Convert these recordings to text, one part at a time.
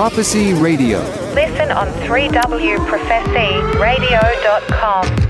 Prophecy Radio. Listen on 3wprophecyradio.com.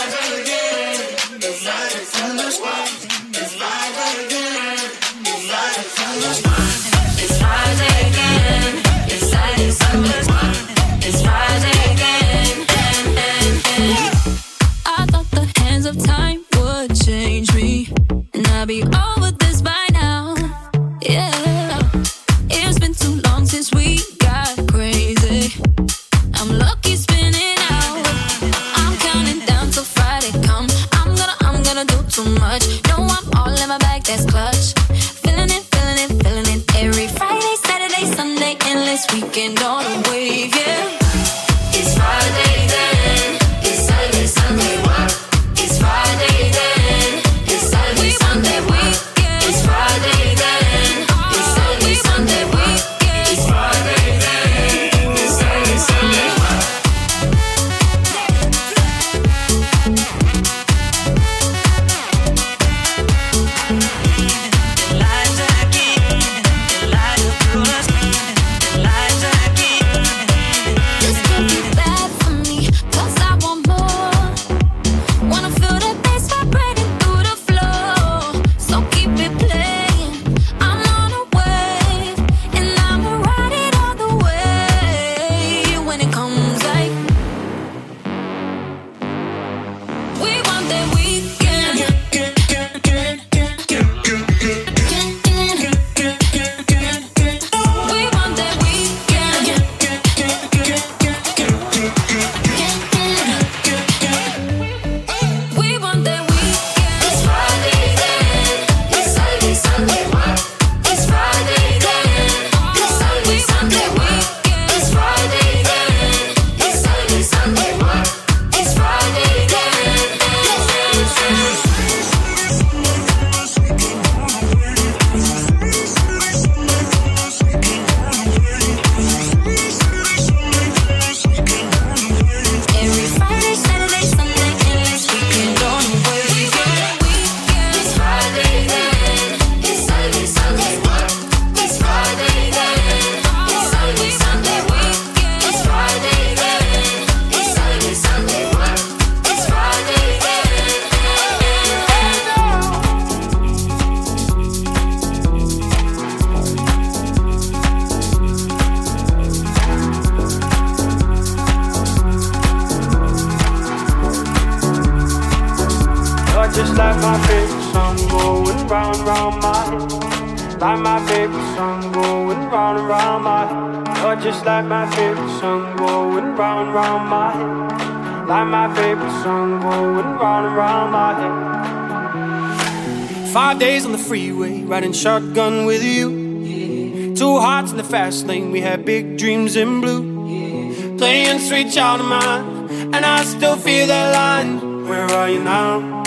shotgun with you. Two hearts in the fast lane, we had big dreams in blue. Playing sweet child of mine, and I still feel that line. Where are you now?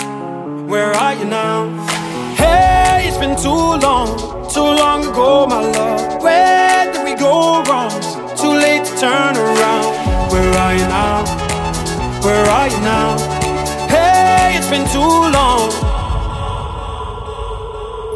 Where are you now? Hey, it's been too long, too long ago, my love. Where did we go wrong? Too late to turn around. Where are you now? Where are you now? Hey, it's been too long.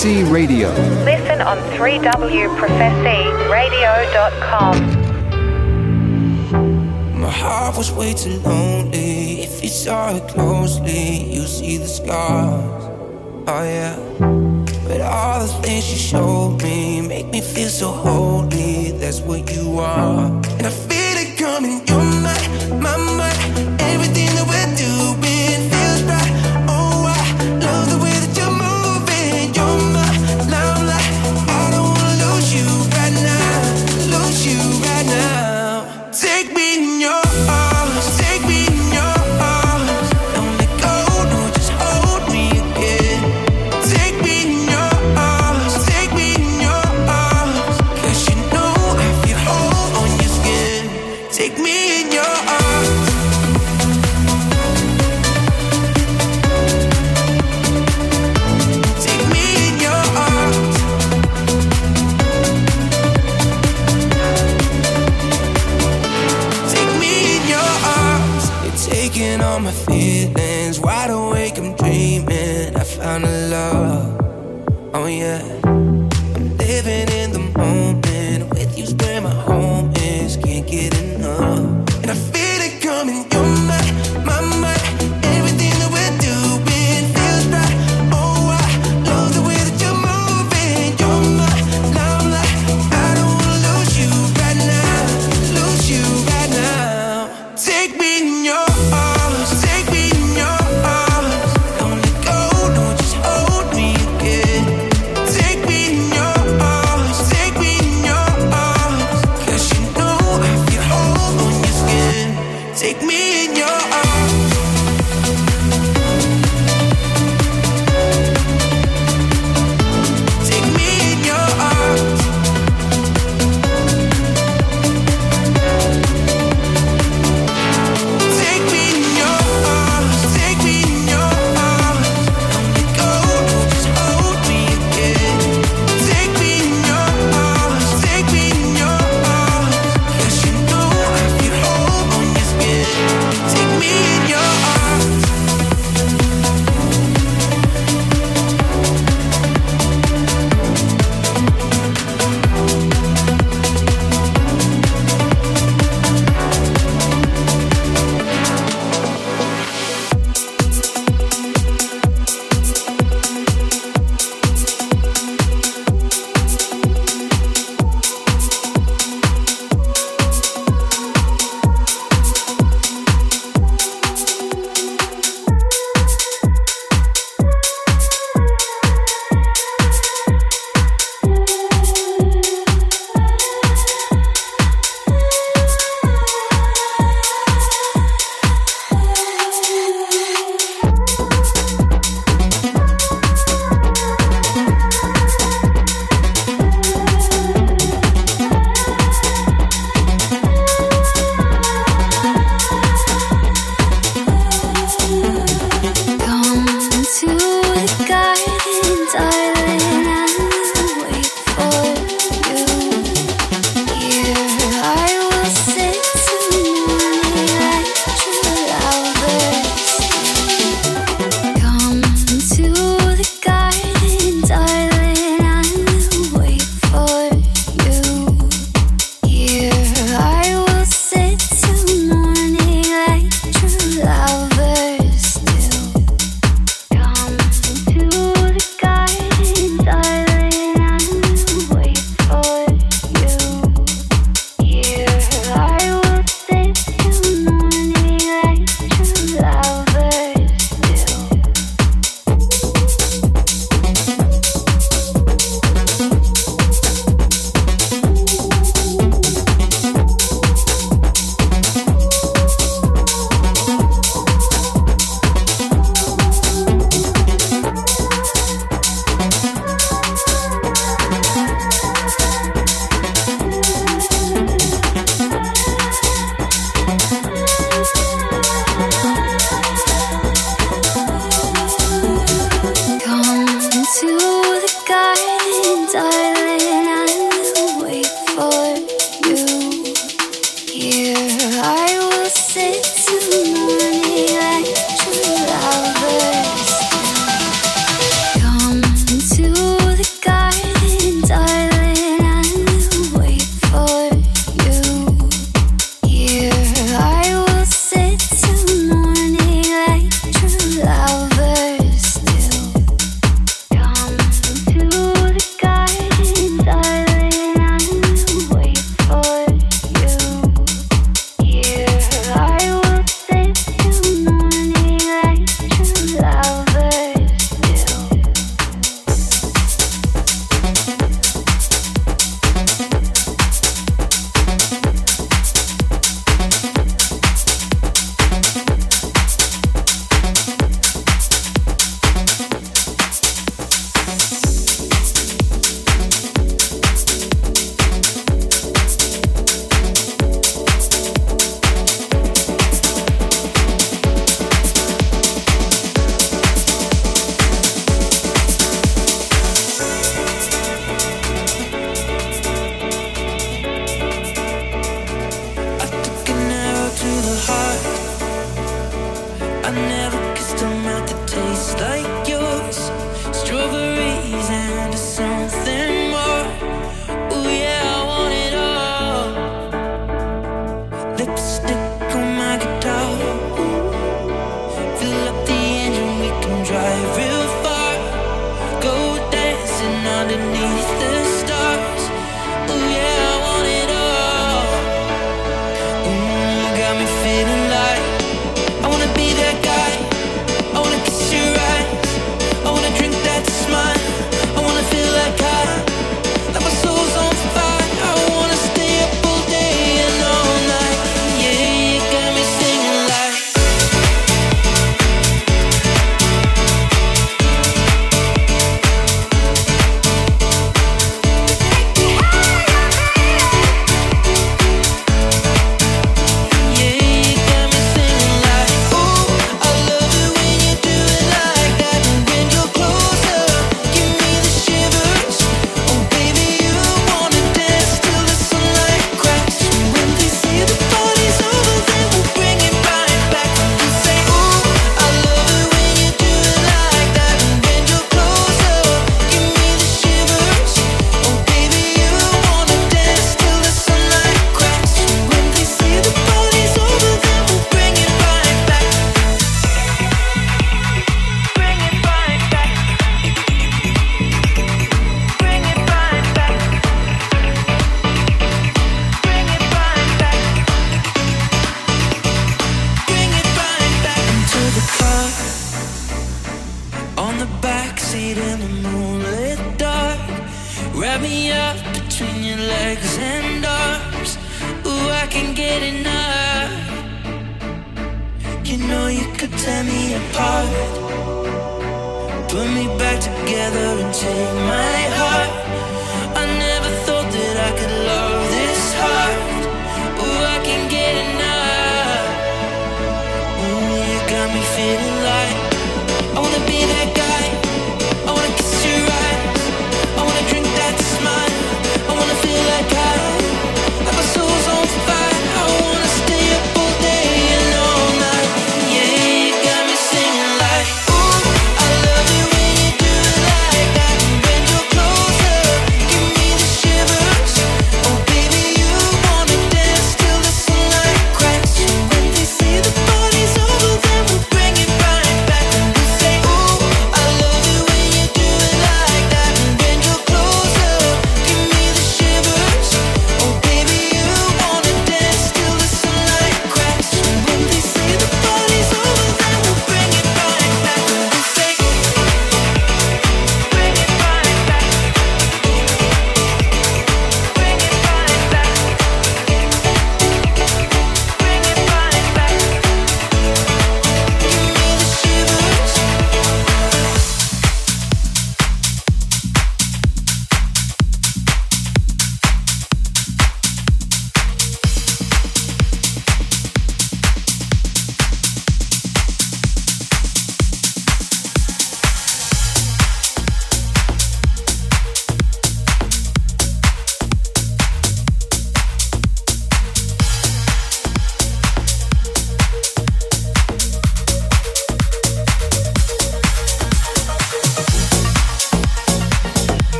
C Radio. Listen on 3WProphecyradio.com. My heart was way too lonely. If you saw it closely, you see the scars. Oh, yeah. But all the things you showed me make me feel so holy. That's what you are. And I feel it coming. You're my, my, my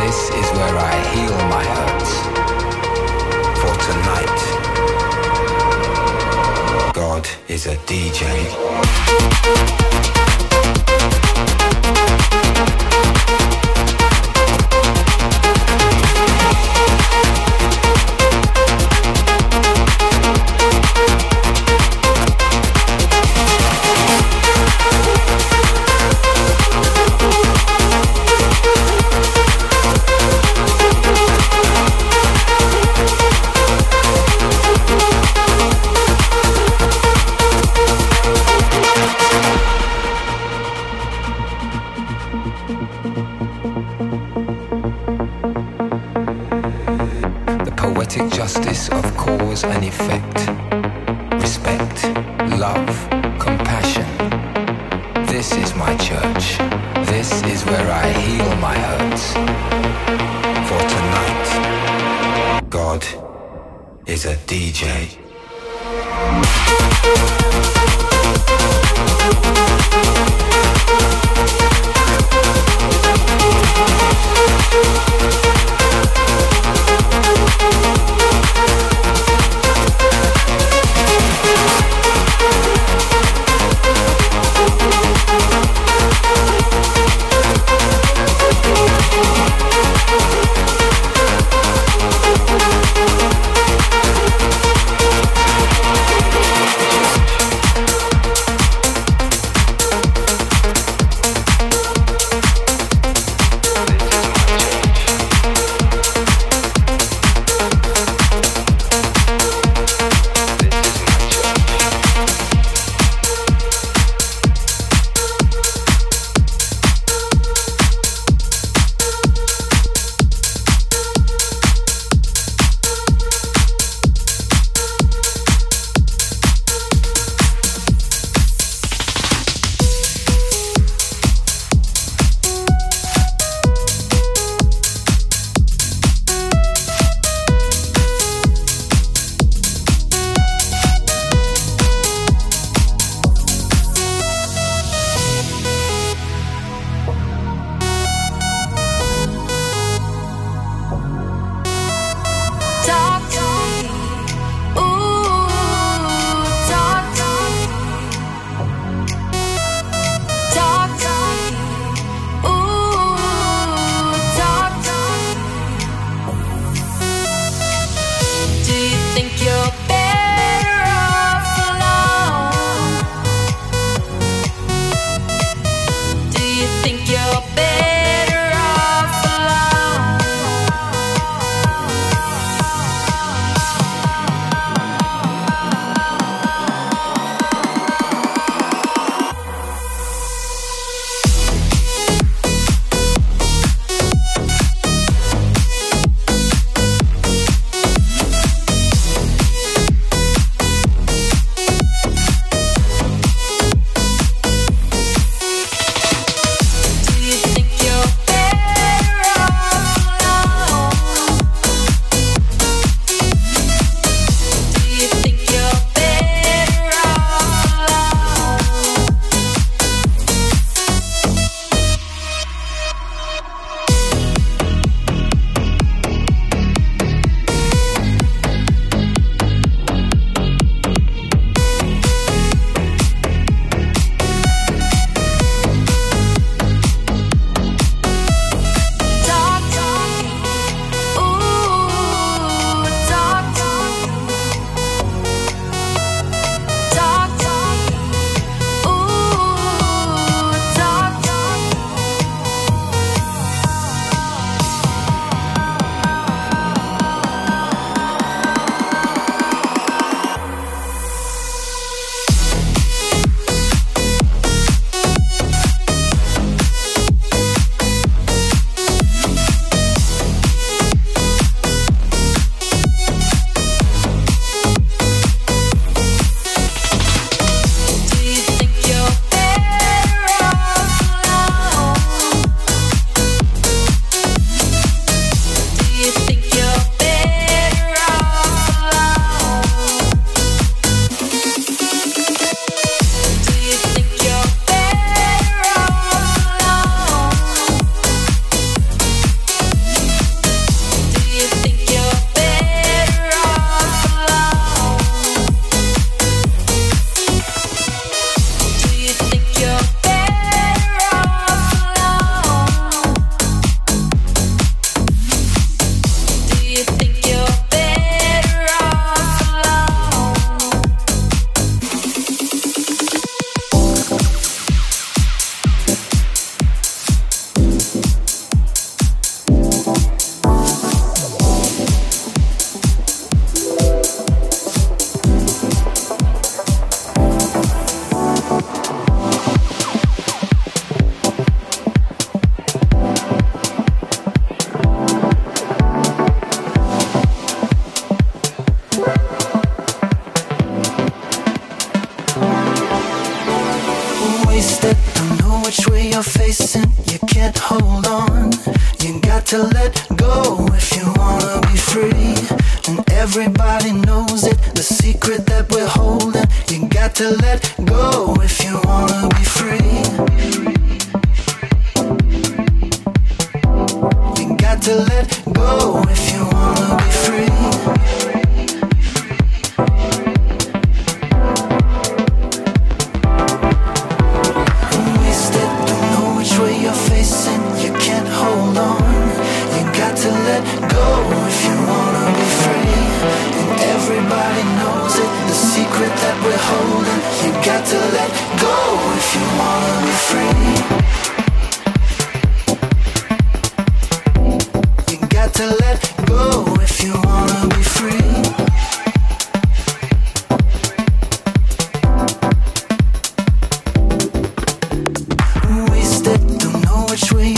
This is where I heal my hurts. For tonight, God is a DJ.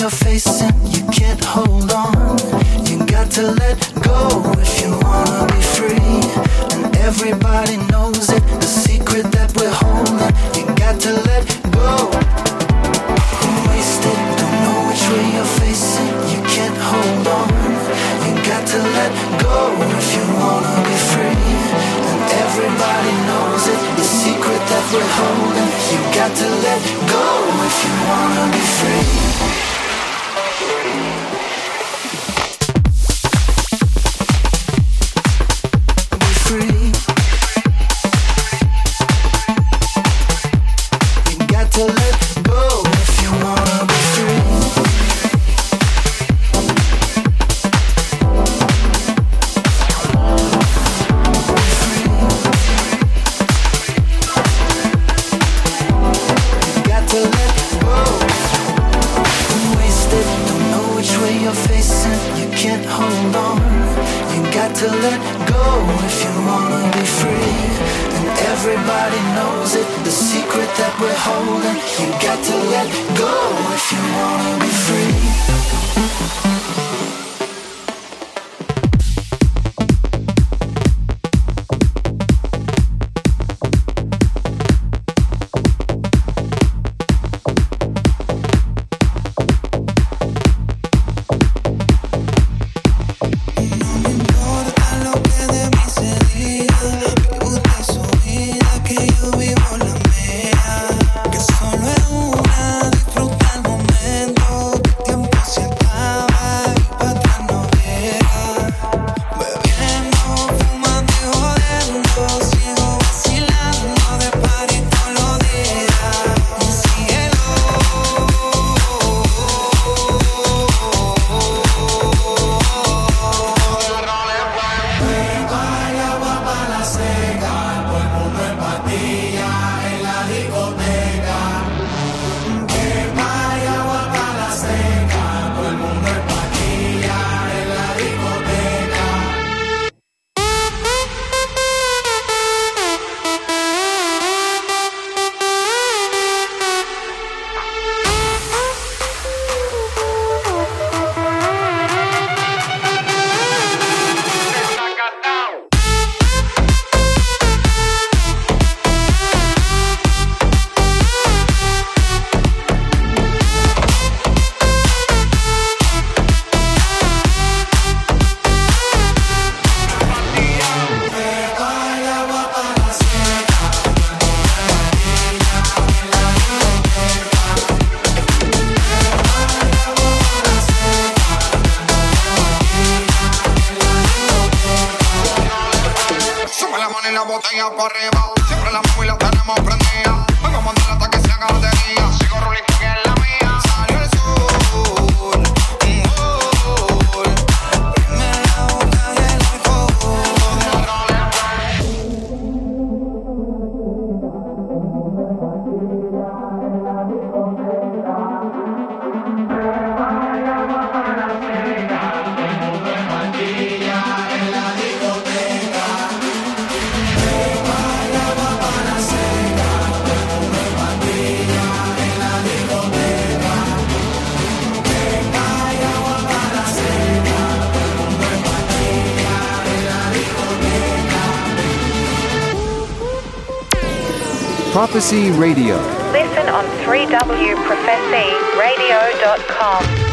you're facing, you can't hold on. You got to let go if you wanna be free. And everybody knows it, the secret that we're holding. You got to let go. You're wasted, don't know which way you're facing, you can't hold on. You got to let go if you wanna be free. And everybody knows it, the secret that we're holding. You got to let go if you wanna be free. Prophecy Radio. Listen on 3wprophecyradio.com.